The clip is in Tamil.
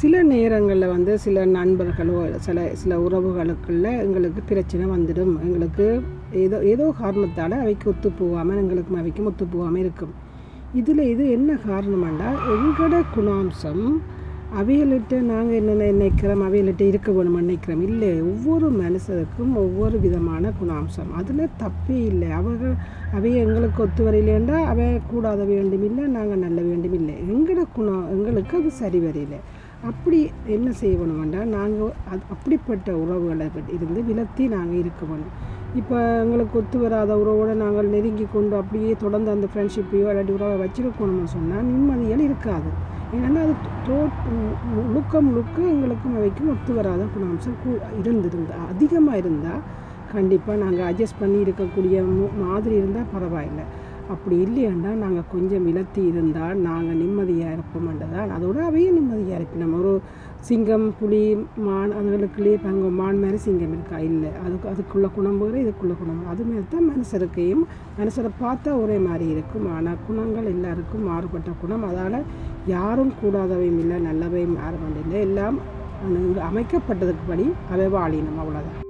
சில நேரங்களில் வந்து சில நண்பர்களோ சில சில உறவுகளுக்குள்ள எங்களுக்கு பிரச்சனை வந்துடும். எங்களுக்கு ஏதோ ஏதோ காரணத்தால் அவைக்கு ஒத்து போகாமல் எங்களுக்கும் அவைக்கும் ஒத்து போகாமல் இருக்கும். இதில் இது என்ன காரணமாண்டா எங்களோட குணாம்சம் அவைகள்கிட்ட நாங்கள் என்ன நினைக்கிறோம் அவைகள்கிட்ட இருக்க வேணும்னு நினைக்கிறோம். இல்லை ஒவ்வொரு மனுஷருக்கும் ஒவ்வொரு விதமான குணாம்சம். அதில் தப்பே இல்லை. அவர்கள் அவை எங்களுக்கு ஒத்து வரையிலேண்டா அவை கூடாத வேண்டும் இல்லை நாங்கள் நல்ல வேண்டும் இல்லை. எங்களோட குணம் எங்களுக்கு அது சரி வரையில. அப்படி என்ன செய்யணும்டா நாங்கள் அது அப்படிப்பட்ட உறவுகளை இருந்து விலத்தி நாங்கள் இருக்க வேணும் இப்போ எங்களுக்கு ஒத்து வராத உறவோடு நாங்கள் நெருங்கி கொண்டு அப்படியே தொடர்ந்து அந்த ஃப்ரெண்ட்ஷிப்பையோ இல்லாட்டி உறவை வச்சுருக்கணும்னு சொன்னால் நிம்மதிகள் இருக்காது. ஏன்னா அது தோ முழுக்க முழுக்க எங்களுக்கும் அவைக்கும் ஒத்து வராத குணாம்சம் கூ இருந்திருந்தா அதிகமாக இருந்தால் கண்டிப்பாக நாங்கள் அட்ஜஸ்ட் பண்ணி இருக்கக்கூடிய மு- மாதிரி இருந்தால் பரவாயில்லை. அப்படி இல்லையாண்டா நாங்கள் கொஞ்சம் விலத்தி இருந்தால் நாங்கள் நிம்மதியாக இருப்போம்ன்றதான் அதோட அவையும் நிம்மதியாக இருப்போம் நம்ம ஒரு சிங்கம் புலி மான் அதுகளுக்குள்ளேயே தங்க மான் மாதிரி சிங்கம் இருக்கா? இல்லை. அதுக்கு அதுக்குள்ள குணம் இதுக்குள்ளே இதுக்குள்ள குணம் அது மாதிரி தான் மனுஷருக்கையும் மனுஷரை பார்த்தா ஒரே மாதிரி இருக்கும். ஆனால் குணங்கள் எல்லாருக்கும் மாறுபட்ட குணம். அதால் யாரும் கூடாதவையும் இல்லை நல்லவையும் யாரும் இல்லை எல்லாம் அமைக்கப்பட்டதுக்கு படி அவை வாழினம் அவ்வளோதான்